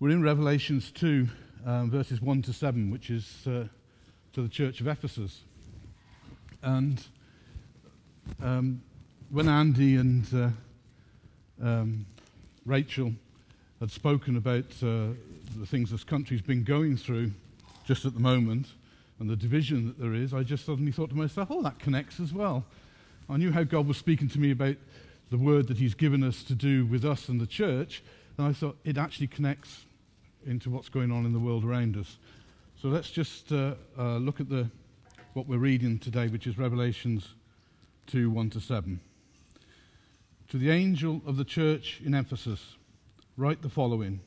We're in Revelations 2, um, verses 1 to 7, which is uh, to the church of Ephesus. And um, when Andy and uh, um, Rachel had spoken about uh, the things this country's been going through just at the moment and the division that there is, I just suddenly thought to myself, oh, that connects as well. I knew how God was speaking to me about the word that He's given us to do with us and the church, and I thought it actually connects into what's going on in the world around us. So let's just uh, uh, look at the, what we're reading today, which is Revelations 2 1 to 7. To the angel of the church in Ephesus, write the following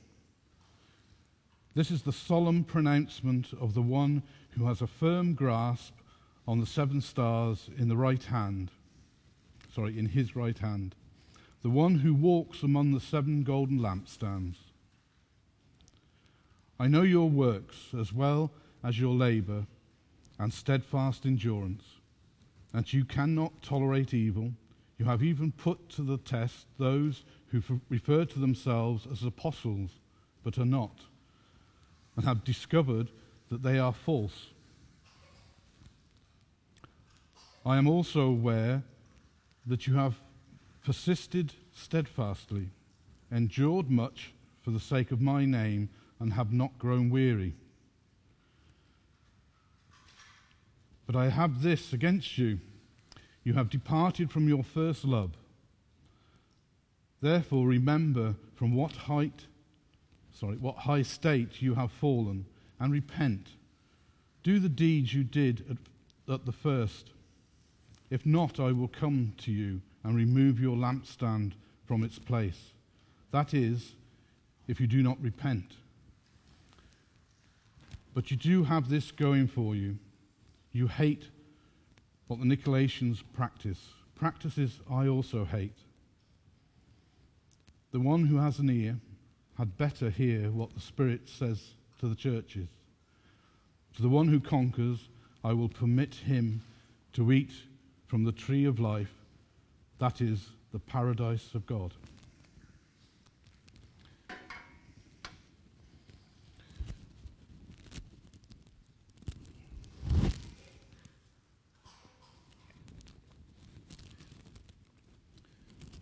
This is the solemn pronouncement of the one who has a firm grasp on the seven stars in the right hand, sorry, in his right hand, the one who walks among the seven golden lampstands. I know your works as well as your labor and steadfast endurance, and you cannot tolerate evil. You have even put to the test those who refer to themselves as apostles but are not, and have discovered that they are false. I am also aware that you have persisted steadfastly, endured much for the sake of my name and have not grown weary. But I have this against you you have departed from your first love. Therefore, remember from what height, sorry, what high state you have fallen, and repent. Do the deeds you did at, at the first. If not, I will come to you and remove your lampstand from its place. That is, if you do not repent. But you do have this going for you. You hate what the Nicolaitans practice. Practices I also hate. The one who has an ear had better hear what the Spirit says to the churches. To the one who conquers, I will permit him to eat from the tree of life, that is, the paradise of God.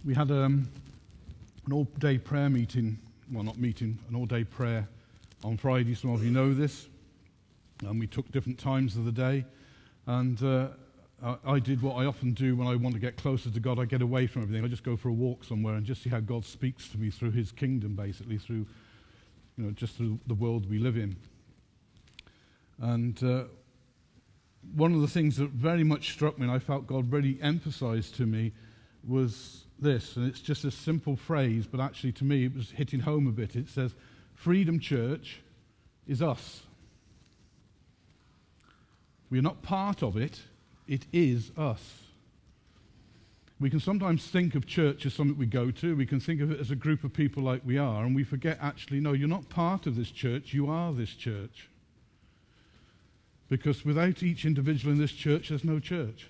we had um, an all day prayer meeting, well, not meeting, an all day prayer on Friday. Some of you know this. And we took different times of the day. And uh, I, did what I often do when I want to get closer to God. I get away from everything. I just go for a walk somewhere and just see how God speaks to me through His kingdom, basically, through, you know, just through the world we live in. And uh, one of the things that very much struck me, and I felt God really emphasized to me, was this, and it's just a simple phrase, but actually to me it was hitting home a bit. It says, Freedom Church is us. We are not part of it, it is us. We can sometimes think of church as something we go to. We can think of it as a group of people like we are, and we forget actually, no, you're not part of this church, you are this church. Because without each individual in this church, there's no church.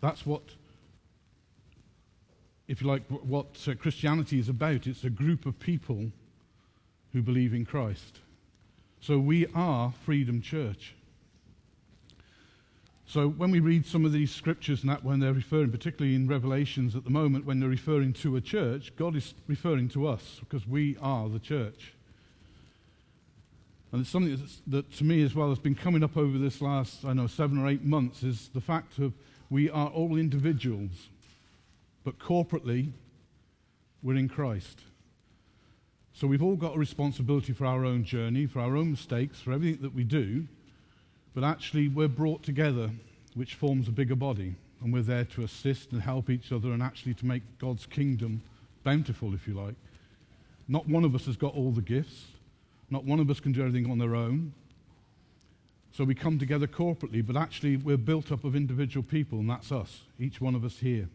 That's what if you like, what uh, Christianity is about. It's a group of people who believe in Christ. So we are Freedom Church. So when we read some of these scriptures and that when they're referring, particularly in Revelations at the moment, when they're referring to a church, God is referring to us because we are the church. And it's something that to me as well has been coming up over this last, I know, seven or eight months is the fact of we are all individuals but corporately, we're in Christ. So we've all got a responsibility for our own journey, for our own mistakes, for everything that we do, but actually we're brought together, which forms a bigger body, and we're there to assist and help each other and actually to make God's kingdom bountiful, if you like. Not one of us has got all the gifts. Not one of us can do everything on their own. So we come together corporately, but actually we're built up of individual people, and that's us, each one of us here.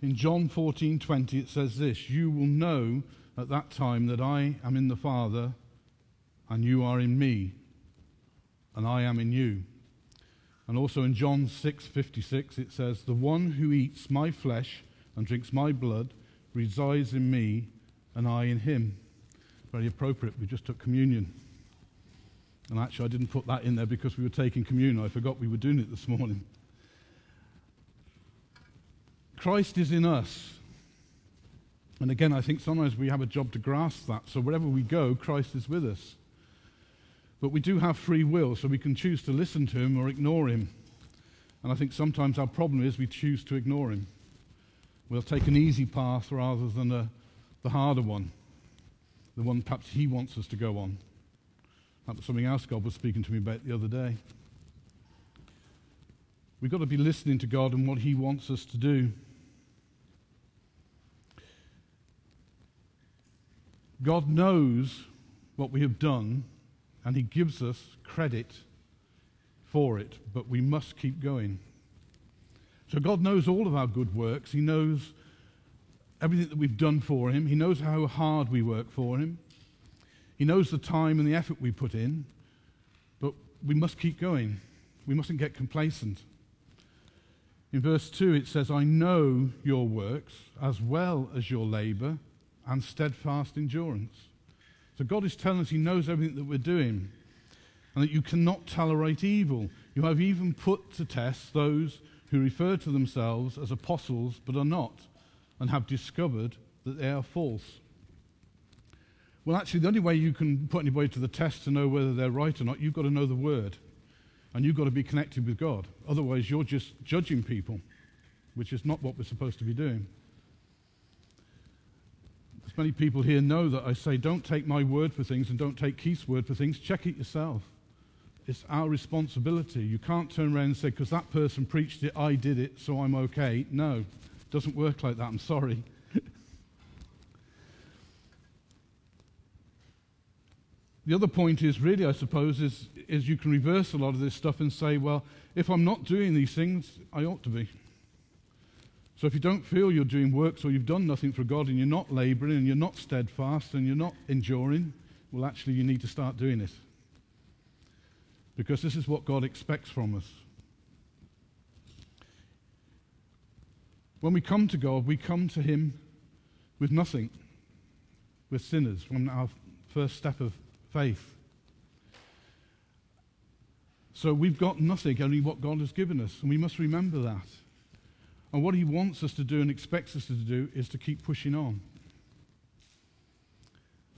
In John 14:20 it says this, "You will know at that time that I am in the Father and you are in me and I am in you." And also in John 6:56 it says, "The one who eats my flesh and drinks my blood resides in me and I in him." Very appropriate. We just took communion. And actually I didn't put that in there because we were taking communion. I forgot we were doing it this morning. Christ is in us. And again, I think sometimes we have a job to grasp that. So wherever we go, Christ is with us. But we do have free will, so we can choose to listen to him or ignore him. And I think sometimes our problem is we choose to ignore him. We'll take an easy path rather than a, the harder one, the one perhaps he wants us to go on. That was something else God was speaking to me about the other day. We've got to be listening to God and what he wants us to do. God knows what we have done and he gives us credit for it, but we must keep going. So God knows all of our good works. He knows everything that we've done for him. He knows how hard we work for him. He knows the time and the effort we put in, but we must keep going. We mustn't get complacent. In verse 2, it says, I know your works as well as your labor and steadfast endurance. So God is telling us He knows everything that we're doing and that you cannot tolerate evil. You have even put to test those who refer to themselves as apostles but are not and have discovered that they are false. Well, actually, the only way you can put anybody to the test to know whether they're right or not, you've got to know the Word. And you've got to be connected with God. Otherwise, you're just judging people, which is not what we're supposed to be doing. As many people here know that I say, don't take my word for things and don't take Keith's word for things. Check it yourself. It's our responsibility. You can't turn around and say, because that person preached it, I did it, so I'm okay. No, it doesn't work like that. I'm sorry. the other point is really, I suppose, is, is you can reverse a lot of this stuff and say, well, if I'm not doing these things, I ought to be. So if you don't feel you're doing works or you've done nothing for God and you're not laboring and you're not steadfast and you're not enduring, well, actually, you need to start doing it. Because this is what God expects from us. When we come to God, we come to Him with nothing. We're sinners from our first step of faith. So we've got nothing, only what God has given us, and we must remember that. And what he wants us to do and expects us to do is to keep pushing on.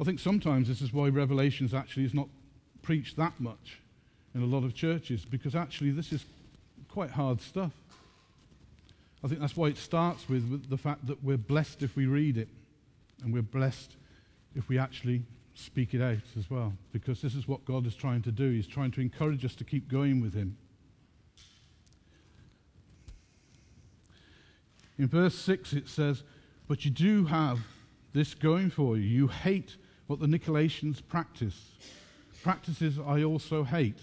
I think sometimes this is why Revelations actually is not preached that much in a lot of churches, because actually this is quite hard stuff. I think that's why it starts with, with the fact that we're blessed if we read it, and we're blessed if we actually speak it out as well, because this is what God is trying to do. He's trying to encourage us to keep going with Him. In verse 6, it says, But you do have this going for you. You hate what the Nicolaitans practice. Practices I also hate.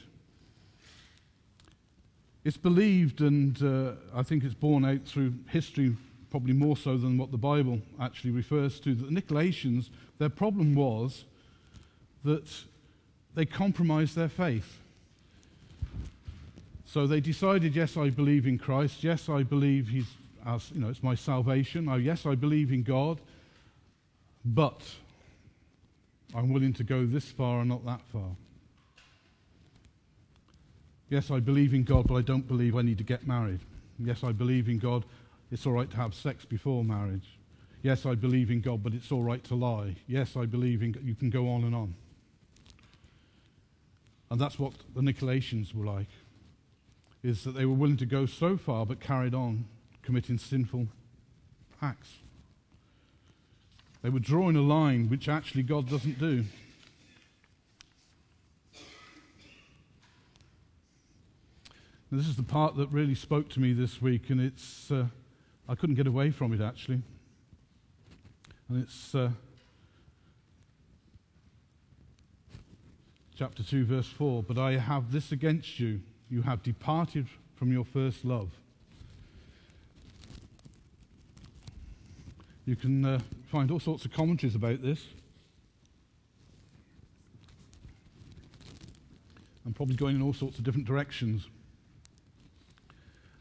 It's believed, and uh, I think it's borne out through history, probably more so than what the Bible actually refers to, that the Nicolaitans, their problem was that they compromised their faith. So they decided, yes, I believe in Christ. Yes, I believe he's as, you know, it's my salvation. Oh, yes, I believe in God, but I'm willing to go this far and not that far. Yes, I believe in God, but I don't believe I need to get married. Yes, I believe in God. It's all right to have sex before marriage. Yes, I believe in God, but it's all right to lie. Yes, I believe in God. You can go on and on. And that's what the Nicolaitans were like, is that they were willing to go so far but carried on committing sinful acts. They were drawing a line which actually God doesn't do. Now, this is the part that really spoke to me this week, and it's uh, I couldn't get away from it actually. And it's uh, chapter 2, verse 4. But I have this against you you have departed from your first love. You can uh, find all sorts of commentaries about this. I'm probably going in all sorts of different directions.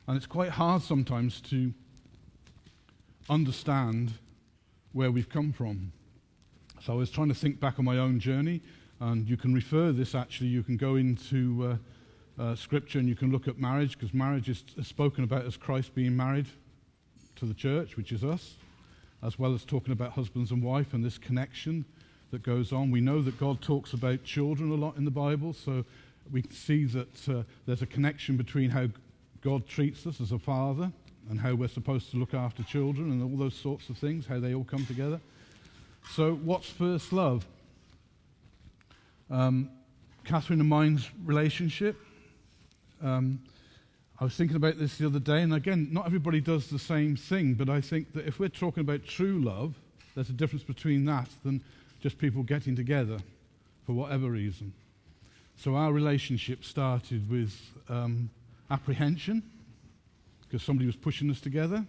And it's quite hard sometimes to understand where we've come from. So I was trying to think back on my own journey, and you can refer this actually, you can go into uh, uh, scripture and you can look at marriage, because marriage is, is spoken about as Christ being married to the church, which is us, as well as talking about husbands and wife and this connection that goes on. We know that God talks about children a lot in the Bible, so we see that uh, there's a connection between how God treats us as a father and how we're supposed to look after children and all those sorts of things, how they all come together. So, what's first love? Um, Catherine and mine's relationship. Um, I was thinking about this the other day, and again, not everybody does the same thing, but I think that if we're talking about true love, there's a difference between that than just people getting together for whatever reason. So our relationship started with um, apprehension because somebody was pushing us together.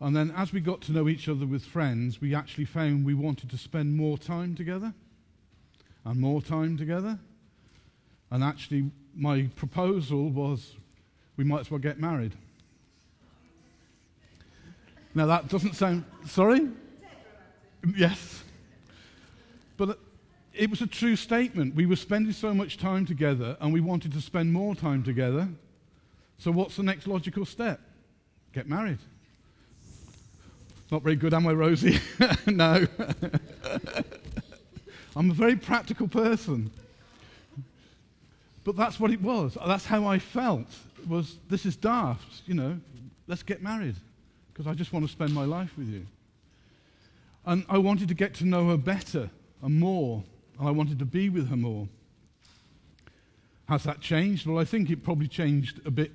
And then as we got to know each other with friends, we actually found we wanted to spend more time together and more time together. And actually, my proposal was we might as well get married. Now, that doesn't sound. Sorry? Yes. But it was a true statement. We were spending so much time together and we wanted to spend more time together. So, what's the next logical step? Get married. Not very good, am I, Rosie? no. I'm a very practical person. But that's what it was. That's how I felt. Was this is daft, you know? Let's get married because I just want to spend my life with you. And I wanted to get to know her better and more, and I wanted to be with her more. Has that changed? Well, I think it probably changed a bit.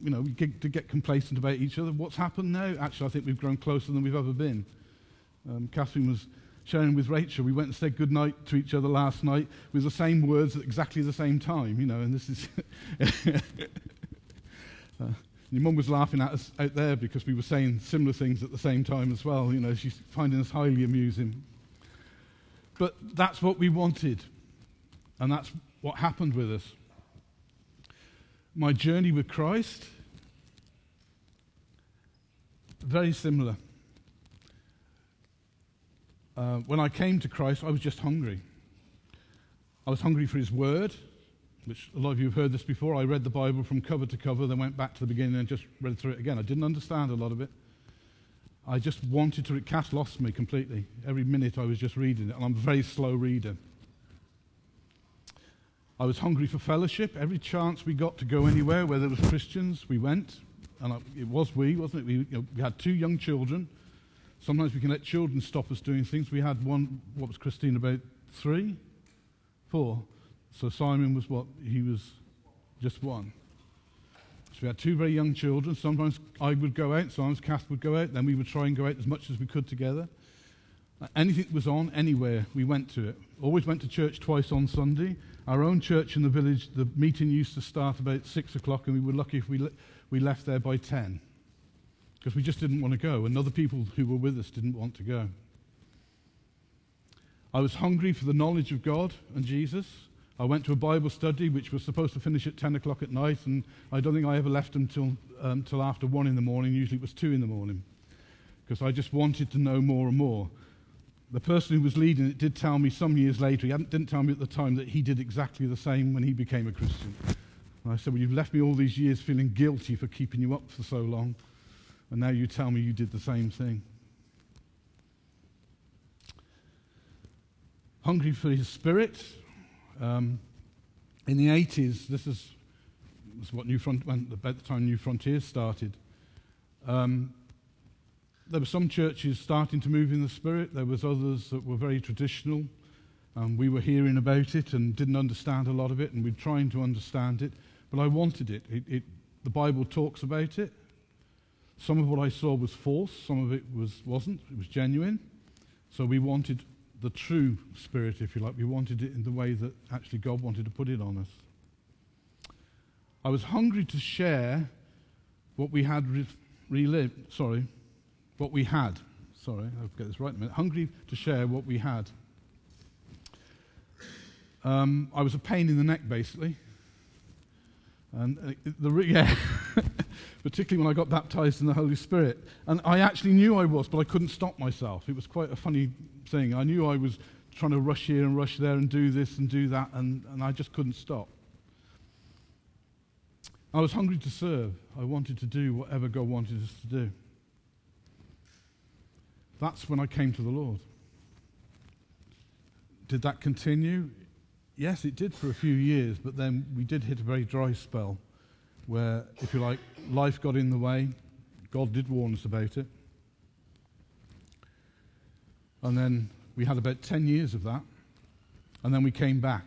You know, we get to get complacent about each other. What's happened now? Actually, I think we've grown closer than we've ever been. Um, Catherine was sharing with Rachel. We went and said goodnight to each other last night with the same words at exactly the same time, you know, and this is. uh, your mum was laughing at us out there because we were saying similar things at the same time as well. You know, she's finding us highly amusing. But that's what we wanted, and that's what happened with us. My journey with Christ, very similar. Uh, when I came to Christ, I was just hungry. I was hungry for His Word, which a lot of you have heard this before. I read the Bible from cover to cover, then went back to the beginning and just read through it again. I didn't understand a lot of it. I just wanted to. Cass lost me completely. Every minute I was just reading it, and I'm a very slow reader. I was hungry for fellowship. Every chance we got to go anywhere, where there was Christians, we went. And I, it was we, wasn't it? We, you know, we had two young children Sometimes we can let children stop us doing things. We had one, what was Christine, about three? Four. So Simon was what? He was just one. So we had two very young children. Sometimes I would go out, sometimes Kath would go out, then we would try and go out as much as we could together. Anything that was on, anywhere, we went to it. Always went to church twice on Sunday. Our own church in the village, the meeting used to start about six o'clock, and we were lucky if we, le- we left there by ten because we just didn't want to go, and other people who were with us didn't want to go. I was hungry for the knowledge of God and Jesus. I went to a Bible study which was supposed to finish at 10 o'clock at night, and I don't think I ever left until, um, till after 1 in the morning. Usually it was 2 in the morning because I just wanted to know more and more. The person who was leading it did tell me some years later, he didn't tell me at the time, that he did exactly the same when he became a Christian. And I said, Well, you've left me all these years feeling guilty for keeping you up for so long. And now you tell me you did the same thing. Hungry for his spirit. Um, in the 80s, this is, this is what New Front, about the time New Frontiers started. Um, there were some churches starting to move in the spirit. There was others that were very traditional. Um, we were hearing about it and didn't understand a lot of it, and we were trying to understand it. But I wanted it. it, it the Bible talks about it. Some of what I saw was false, some of it was, wasn't. It was genuine. So we wanted the true spirit, if you like. We wanted it in the way that actually God wanted to put it on us. I was hungry to share what we had re- relived, sorry, what we had. Sorry, I'll get this right in a minute. Hungry to share what we had. Um, I was a pain in the neck, basically. And uh, the, yeah, particularly when I got baptized in the Holy Spirit. And I actually knew I was, but I couldn't stop myself. It was quite a funny thing. I knew I was trying to rush here and rush there and do this and do that, and, and I just couldn't stop. I was hungry to serve. I wanted to do whatever God wanted us to do. That's when I came to the Lord. Did that continue? Yes, it did for a few years, but then we did hit a very dry spell where, if you like, life got in the way. God did warn us about it. And then we had about 10 years of that. And then we came back.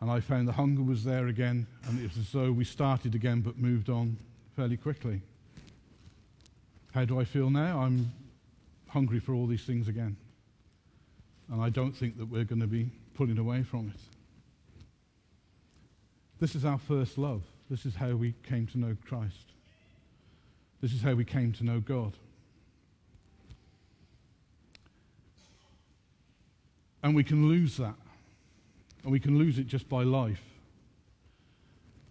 And I found the hunger was there again. And it was as though we started again but moved on fairly quickly. How do I feel now? I'm hungry for all these things again. And I don't think that we're going to be pulling away from it. This is our first love. This is how we came to know Christ. This is how we came to know God. And we can lose that. And we can lose it just by life.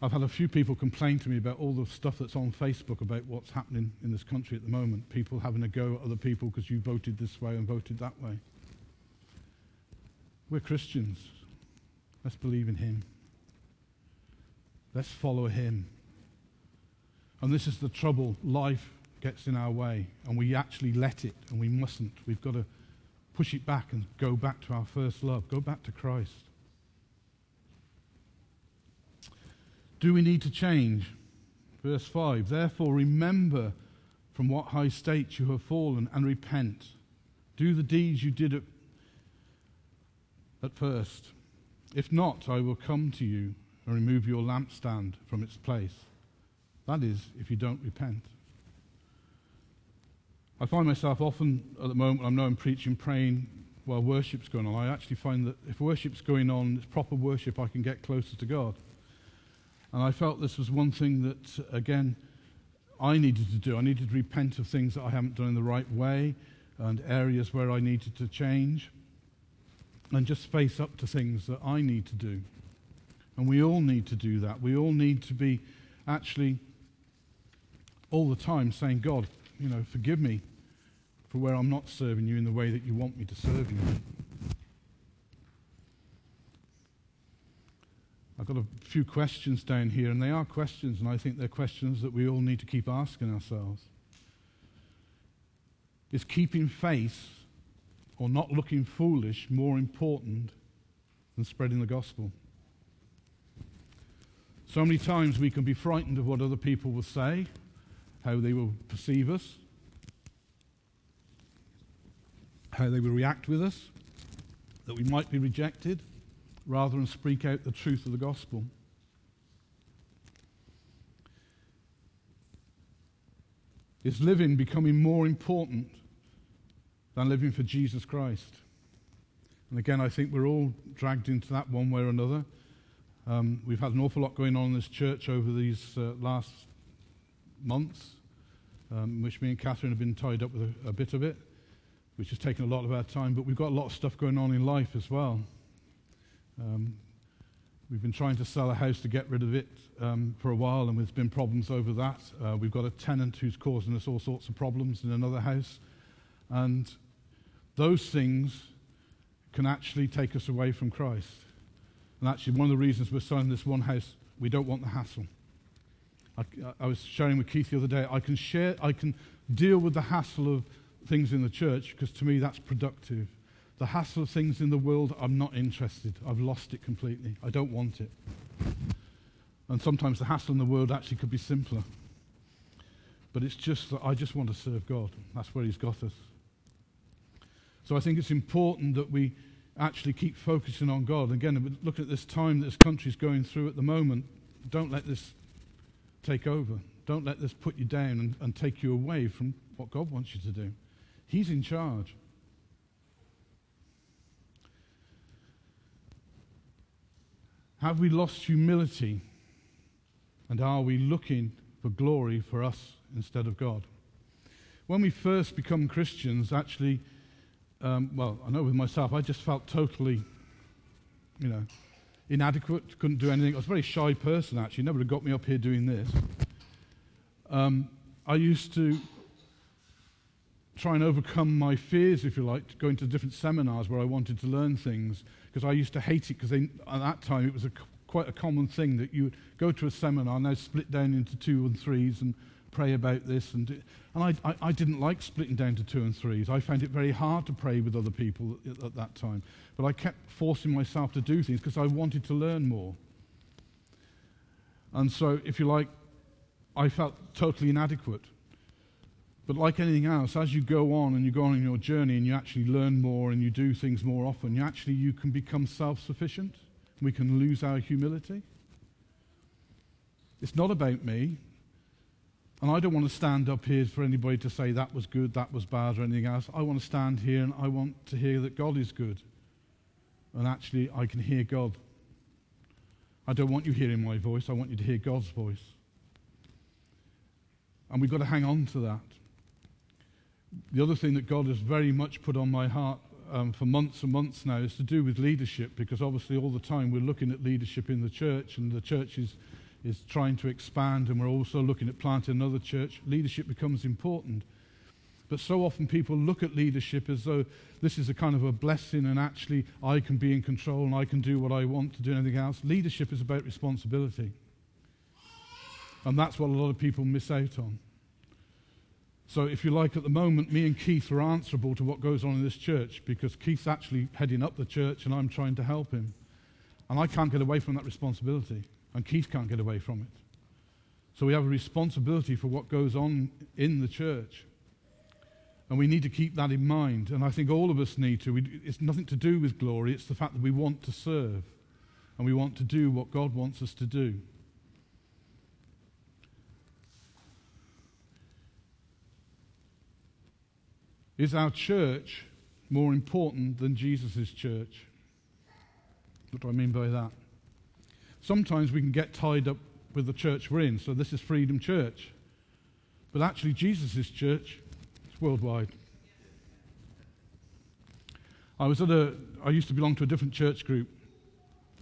I've had a few people complain to me about all the stuff that's on Facebook about what's happening in this country at the moment. People having a go at other people because you voted this way and voted that way. We're Christians. Let's believe in Him. Let's follow Him. And this is the trouble. Life gets in our way, and we actually let it, and we mustn't. We've got to push it back and go back to our first love, go back to Christ. Do we need to change? Verse 5 Therefore, remember from what high state you have fallen and repent. Do the deeds you did at, at first. If not, I will come to you and remove your lampstand from its place. That is, if you don't repent. I find myself often at the moment I'm preaching, praying while worship's going on. I actually find that if worship's going on, it's proper worship, I can get closer to God. And I felt this was one thing that, again, I needed to do. I needed to repent of things that I haven't done in the right way and areas where I needed to change and just face up to things that I need to do. And we all need to do that. We all need to be actually all the time saying, God, you know, forgive me for where I'm not serving you in the way that you want me to serve you. I've got a few questions down here, and they are questions, and I think they're questions that we all need to keep asking ourselves. Is keeping face or not looking foolish more important than spreading the gospel? So many times we can be frightened of what other people will say, how they will perceive us, how they will react with us, that we might be rejected rather than speak out the truth of the gospel. Is living becoming more important than living for Jesus Christ? And again, I think we're all dragged into that one way or another. Um, we've had an awful lot going on in this church over these uh, last months, um, which me and Catherine have been tied up with a, a bit of it, which has taken a lot of our time. But we've got a lot of stuff going on in life as well. Um, we've been trying to sell a house to get rid of it um, for a while, and there's been problems over that. Uh, we've got a tenant who's causing us all sorts of problems in another house. And those things can actually take us away from Christ. And actually, one of the reasons we're selling this one house, we don't want the hassle. I, I was sharing with Keith the other day, I can, share, I can deal with the hassle of things in the church because to me that's productive. The hassle of things in the world, I'm not interested. I've lost it completely. I don't want it. And sometimes the hassle in the world actually could be simpler. But it's just that I just want to serve God. That's where He's got us. So I think it's important that we actually keep focusing on God. Again, look at this time this country's going through at the moment. Don't let this take over. Don't let this put you down and, and take you away from what God wants you to do. He's in charge. Have we lost humility? And are we looking for glory for us instead of God? When we first become Christians, actually, um, well, I know with myself, I just felt totally, you know, inadequate, couldn't do anything. I was a very shy person, actually. Never got me up here doing this. um, I used to try and overcome my fears, if you like, going to different seminars where I wanted to learn things, because I used to hate it, because at that time it was a, quite a common thing that you would go to a seminar, now split down into two and threes and pray about this. And, do, and I, I, I, didn't like splitting down to two and threes. I found it very hard to pray with other people at, at that time. But I kept forcing myself to do things because I wanted to learn more. And so, if you like, I felt totally inadequate. But like anything else, as you go on and you go on in your journey and you actually learn more and you do things more often, you actually you can become self-sufficient. We can lose our humility. It's not about me. And I don't want to stand up here for anybody to say that was good, that was bad, or anything else. I want to stand here and I want to hear that God is good. And actually, I can hear God. I don't want you hearing my voice, I want you to hear God's voice. And we've got to hang on to that. The other thing that God has very much put on my heart um, for months and months now is to do with leadership, because obviously all the time we're looking at leadership in the church, and the church is, is trying to expand, and we're also looking at planting another church. Leadership becomes important. But so often people look at leadership as though this is a kind of a blessing and actually I can be in control and I can do what I want to do anything else. Leadership is about responsibility. And that's what a lot of people miss out on. So, if you like, at the moment, me and Keith are answerable to what goes on in this church because Keith's actually heading up the church and I'm trying to help him. And I can't get away from that responsibility, and Keith can't get away from it. So, we have a responsibility for what goes on in the church. And we need to keep that in mind. And I think all of us need to. We, it's nothing to do with glory, it's the fact that we want to serve and we want to do what God wants us to do. Is our church more important than Jesus' church? What do I mean by that? Sometimes we can get tied up with the church we're in. So this is Freedom Church. But actually, Jesus' church is worldwide. I was at a, I used to belong to a different church group,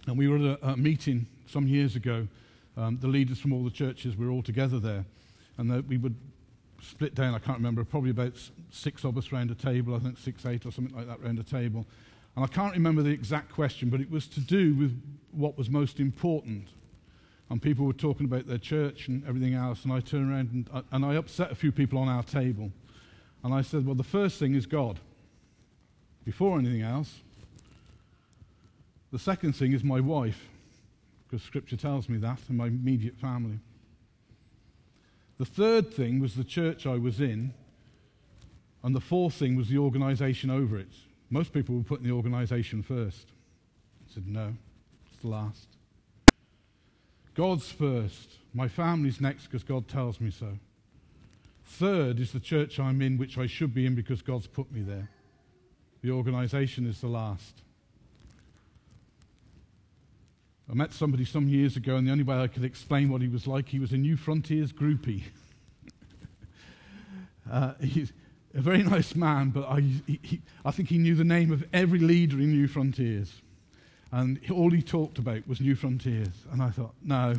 and we were at a, a meeting some years ago. Um, the leaders from all the churches were all together there, and the, we would split down, I can't remember, probably about six of us around a table, I think six, eight or something like that around a table. And I can't remember the exact question, but it was to do with what was most important. And people were talking about their church and everything else, and I turned around and, uh, and I upset a few people on our table. And I said, Well, the first thing is God, before anything else. The second thing is my wife, because Scripture tells me that, and my immediate family. The third thing was the church I was in. And the fourth thing was the organization over it. Most people were putting the organization first. I said, no, it's the last. God's first. My family's next because God tells me so. Third is the church I'm in, which I should be in because God's put me there. The organization is the last. I met somebody some years ago, and the only way I could explain what he was like, he was a New Frontiers groupie. uh, he's a very nice man, but I, he, I think he knew the name of every leader in New Frontiers. And all he talked about was New Frontiers. And I thought, no,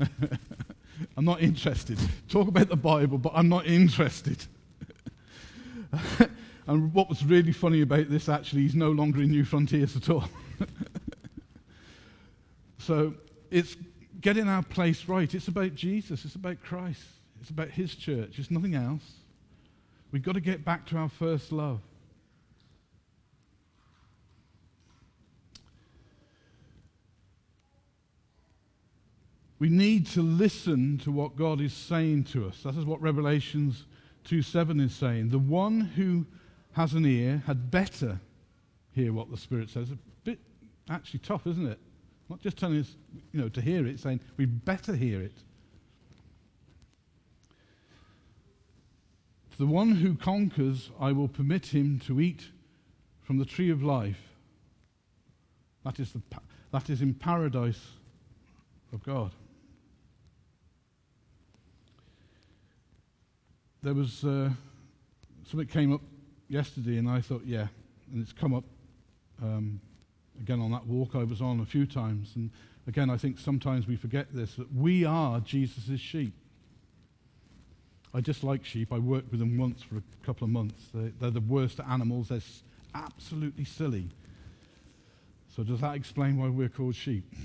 I'm not interested. Talk about the Bible, but I'm not interested. and what was really funny about this, actually, he's no longer in New Frontiers at all. So it's getting our place right. It's about Jesus, it's about Christ, it's about His church, it's nothing else. We've got to get back to our first love. We need to listen to what God is saying to us. That is what Revelations 2 7 is saying. The one who has an ear had better hear what the Spirit says. A bit actually tough, isn't it? Not just telling us, you know, to hear it, saying we better hear it. To the one who conquers, I will permit him to eat from the tree of life. That is, the, that is in paradise of God. There was uh, something came up yesterday, and I thought, yeah, and it's come up um, again on that walk I was on a few times. And again, I think sometimes we forget this that we are Jesus' sheep. I just like sheep. I worked with them once for a couple of months. They, they're the worst animals. They're absolutely silly. So, does that explain why we're called sheep?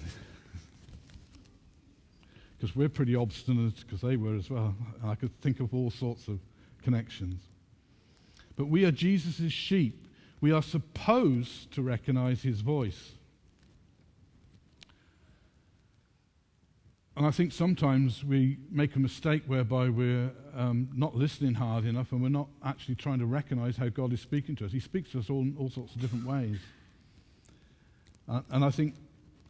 Because we're pretty obstinate, because they were as well. And I could think of all sorts of connections. But we are Jesus' sheep. We are supposed to recognize his voice. And I think sometimes we make a mistake whereby we're um, not listening hard enough and we're not actually trying to recognize how God is speaking to us. He speaks to us all in all sorts of different ways. Uh, and I think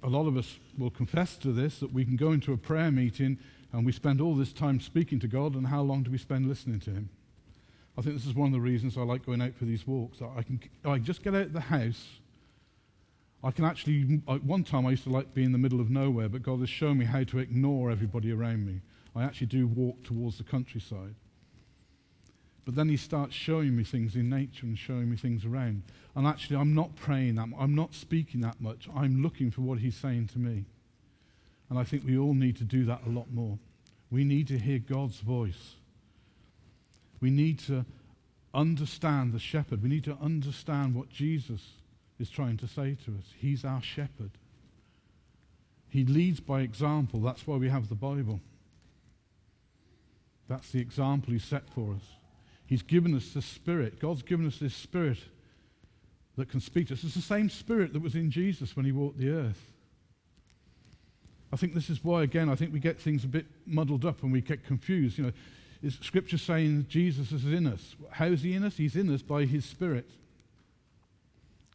a lot of us will confess to this that we can go into a prayer meeting and we spend all this time speaking to God, and how long do we spend listening to Him? I think this is one of the reasons I like going out for these walks. I can I just get out of the house I can actually, one time I used to like be in the middle of nowhere, but God has shown me how to ignore everybody around me. I actually do walk towards the countryside. But then he starts showing me things in nature and showing me things around. And actually, I'm not praying that I'm not speaking that much. I'm looking for what he's saying to me. And I think we all need to do that a lot more. We need to hear God's voice. We need to understand the shepherd. We need to understand what Jesus is trying to say to us. He's our shepherd. He leads by example. That's why we have the Bible. That's the example He set for us. He's given us the Spirit. God's given us this Spirit that can speak to us. It's the same Spirit that was in Jesus when He walked the earth. I think this is why, again, I think we get things a bit muddled up and we get confused. You know, is Scripture saying Jesus is in us? How is He in us? He's in us by His Spirit.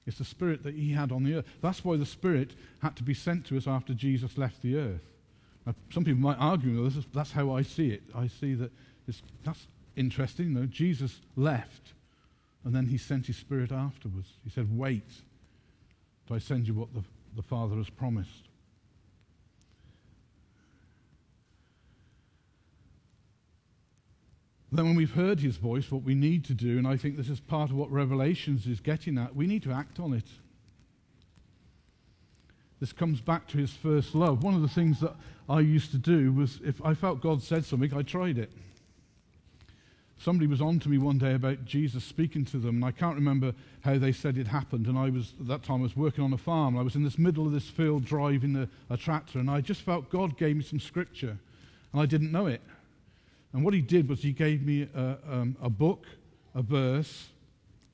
It's the Spirit that he had on the earth. That's why the Spirit had to be sent to us after Jesus left the earth. Now, some people might argue this. That's how I see it. I see that it's, that's interesting. You know, Jesus left, and then he sent his Spirit afterwards. He said, Wait till I send you what the, the Father has promised. Then, when we've heard his voice, what we need to do, and I think this is part of what Revelations is getting at, we need to act on it. This comes back to his first love. One of the things that I used to do was if I felt God said something, I tried it. Somebody was on to me one day about Jesus speaking to them, and I can't remember how they said it happened. And I was, at that time, I was working on a farm. and I was in this middle of this field driving a, a tractor, and I just felt God gave me some scripture, and I didn't know it. And what he did was he gave me a, um, a book, a verse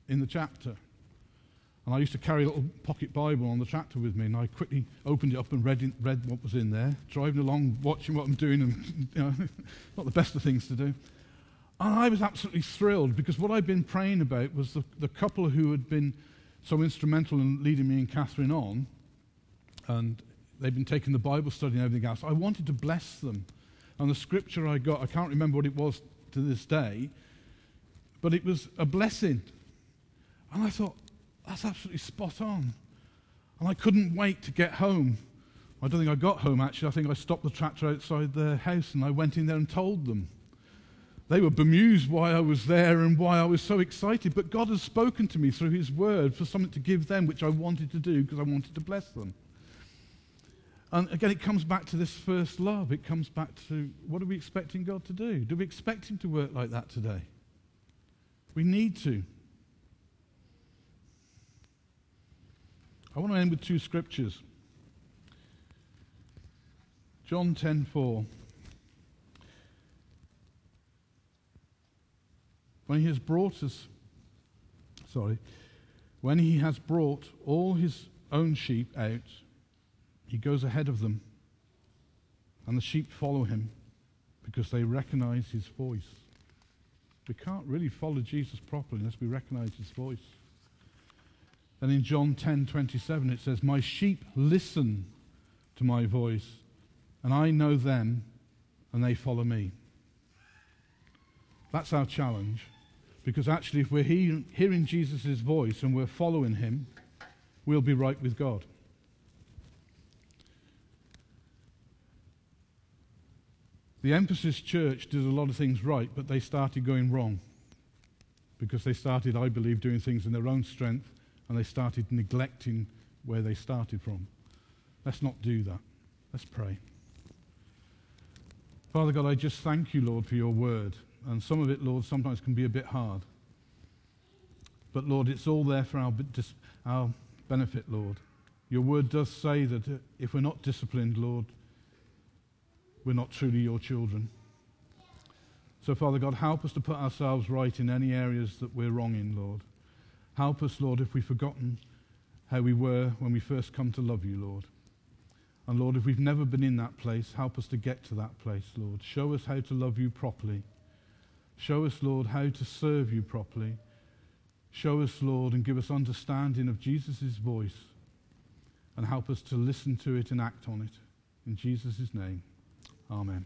in the chapter. And I used to carry a little pocket Bible on the tractor with me, and I quickly opened it up and read, in, read what was in there, driving along, watching what I'm doing, and you know, not the best of things to do. And I was absolutely thrilled because what I'd been praying about was the, the couple who had been so instrumental in leading me and Catherine on, and they'd been taking the Bible study and everything else. I wanted to bless them. And the scripture I got, I can't remember what it was to this day, but it was a blessing. And I thought, that's absolutely spot on. And I couldn't wait to get home. I don't think I got home actually. I think I stopped the tractor outside their house and I went in there and told them. They were bemused why I was there and why I was so excited. But God has spoken to me through His Word for something to give them, which I wanted to do because I wanted to bless them. And again, it comes back to this first love. It comes back to what are we expecting God to do? Do we expect Him to work like that today? We need to. I want to end with two scriptures. John 10:4. When he has brought us sorry, when he has brought all his own sheep out, he goes ahead of them, and the sheep follow him because they recognize his voice. We can't really follow Jesus properly unless we recognize his voice. Then in John 10:27 it says, "My sheep listen to my voice, and I know them, and they follow me." That's our challenge. Because actually, if we're hearing Jesus' voice and we're following him, we'll be right with God. The Ephesus Church did a lot of things right, but they started going wrong because they started, I believe, doing things in their own strength and they started neglecting where they started from. Let's not do that. Let's pray. Father God, I just thank you, Lord, for your word. and some of it, Lord, sometimes can be a bit hard. But Lord, it's all there for our, our benefit, Lord. Your word does say that if we're not disciplined, Lord, we're not truly your children. So, Father God, help us to put ourselves right in any areas that we're wrong in, Lord. Help us, Lord, if we've forgotten how we were when we first come to love you, Lord. And Lord, if we've never been in that place, help us to get to that place, Lord. Show us how to love you properly. Show us, Lord, how to serve you properly. Show us, Lord, and give us understanding of Jesus' voice and help us to listen to it and act on it. In Jesus' name, amen.